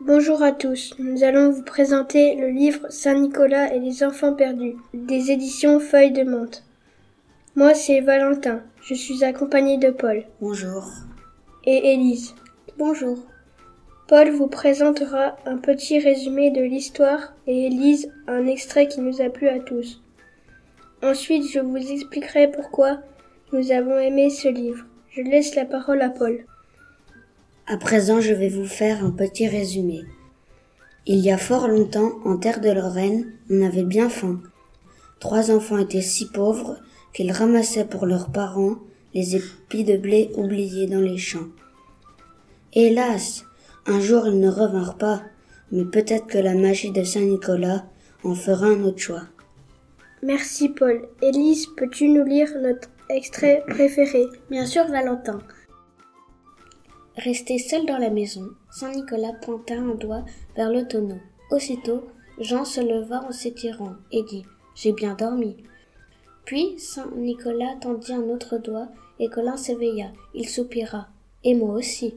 Bonjour à tous, nous allons vous présenter le livre Saint-Nicolas et les enfants perdus, des éditions Feuilles de Monte. Moi c'est Valentin, je suis accompagné de Paul. Bonjour. Et Élise. Bonjour. Paul vous présentera un petit résumé de l'histoire et Élise un extrait qui nous a plu à tous. Ensuite je vous expliquerai pourquoi nous avons aimé ce livre. Je laisse la parole à Paul. À présent, je vais vous faire un petit résumé. Il y a fort longtemps, en terre de Lorraine, on avait bien faim. Trois enfants étaient si pauvres qu'ils ramassaient pour leurs parents les épis de blé oubliés dans les champs. Hélas, un jour ils ne revinrent pas, mais peut-être que la magie de Saint-Nicolas en fera un autre choix. Merci Paul. Élise, peux-tu nous lire notre extrait préféré? Bien sûr, Valentin. Resté seul dans la maison, Saint-Nicolas pointa un doigt vers le tonneau. Aussitôt, Jean se leva en s'étirant et dit J'ai bien dormi. Puis Saint-Nicolas tendit un autre doigt et Colin s'éveilla. Il soupira. Et moi aussi.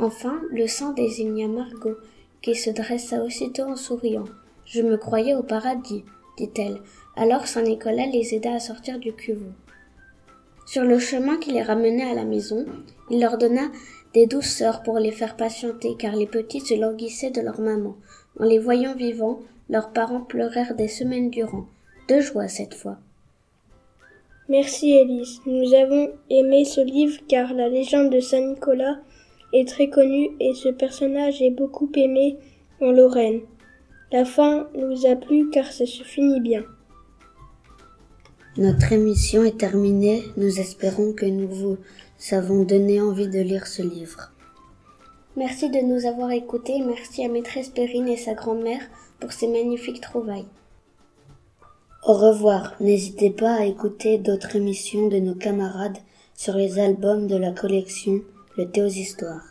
Enfin, le sang désigna Margot, qui se dressa aussitôt en souriant. Je me croyais au paradis, dit-elle. Alors Saint-Nicolas les aida à sortir du cuveau. Sur le chemin qui les ramenait à la maison, il leur donna des douceurs pour les faire patienter, car les petits se languissaient de leur maman. En les voyant vivants, leurs parents pleurèrent des semaines durant, de joie cette fois. Merci Élise. Nous avons aimé ce livre car la légende de Saint Nicolas est très connue et ce personnage est beaucoup aimé en Lorraine. La fin nous a plu car ça se finit bien. Notre émission est terminée. Nous espérons que nous vous avons donné envie de lire ce livre. Merci de nous avoir écoutés et merci à maîtresse Perrine et sa grand-mère pour ces magnifiques trouvailles. Au revoir. N'hésitez pas à écouter d'autres émissions de nos camarades sur les albums de la collection Le Théos Histoire.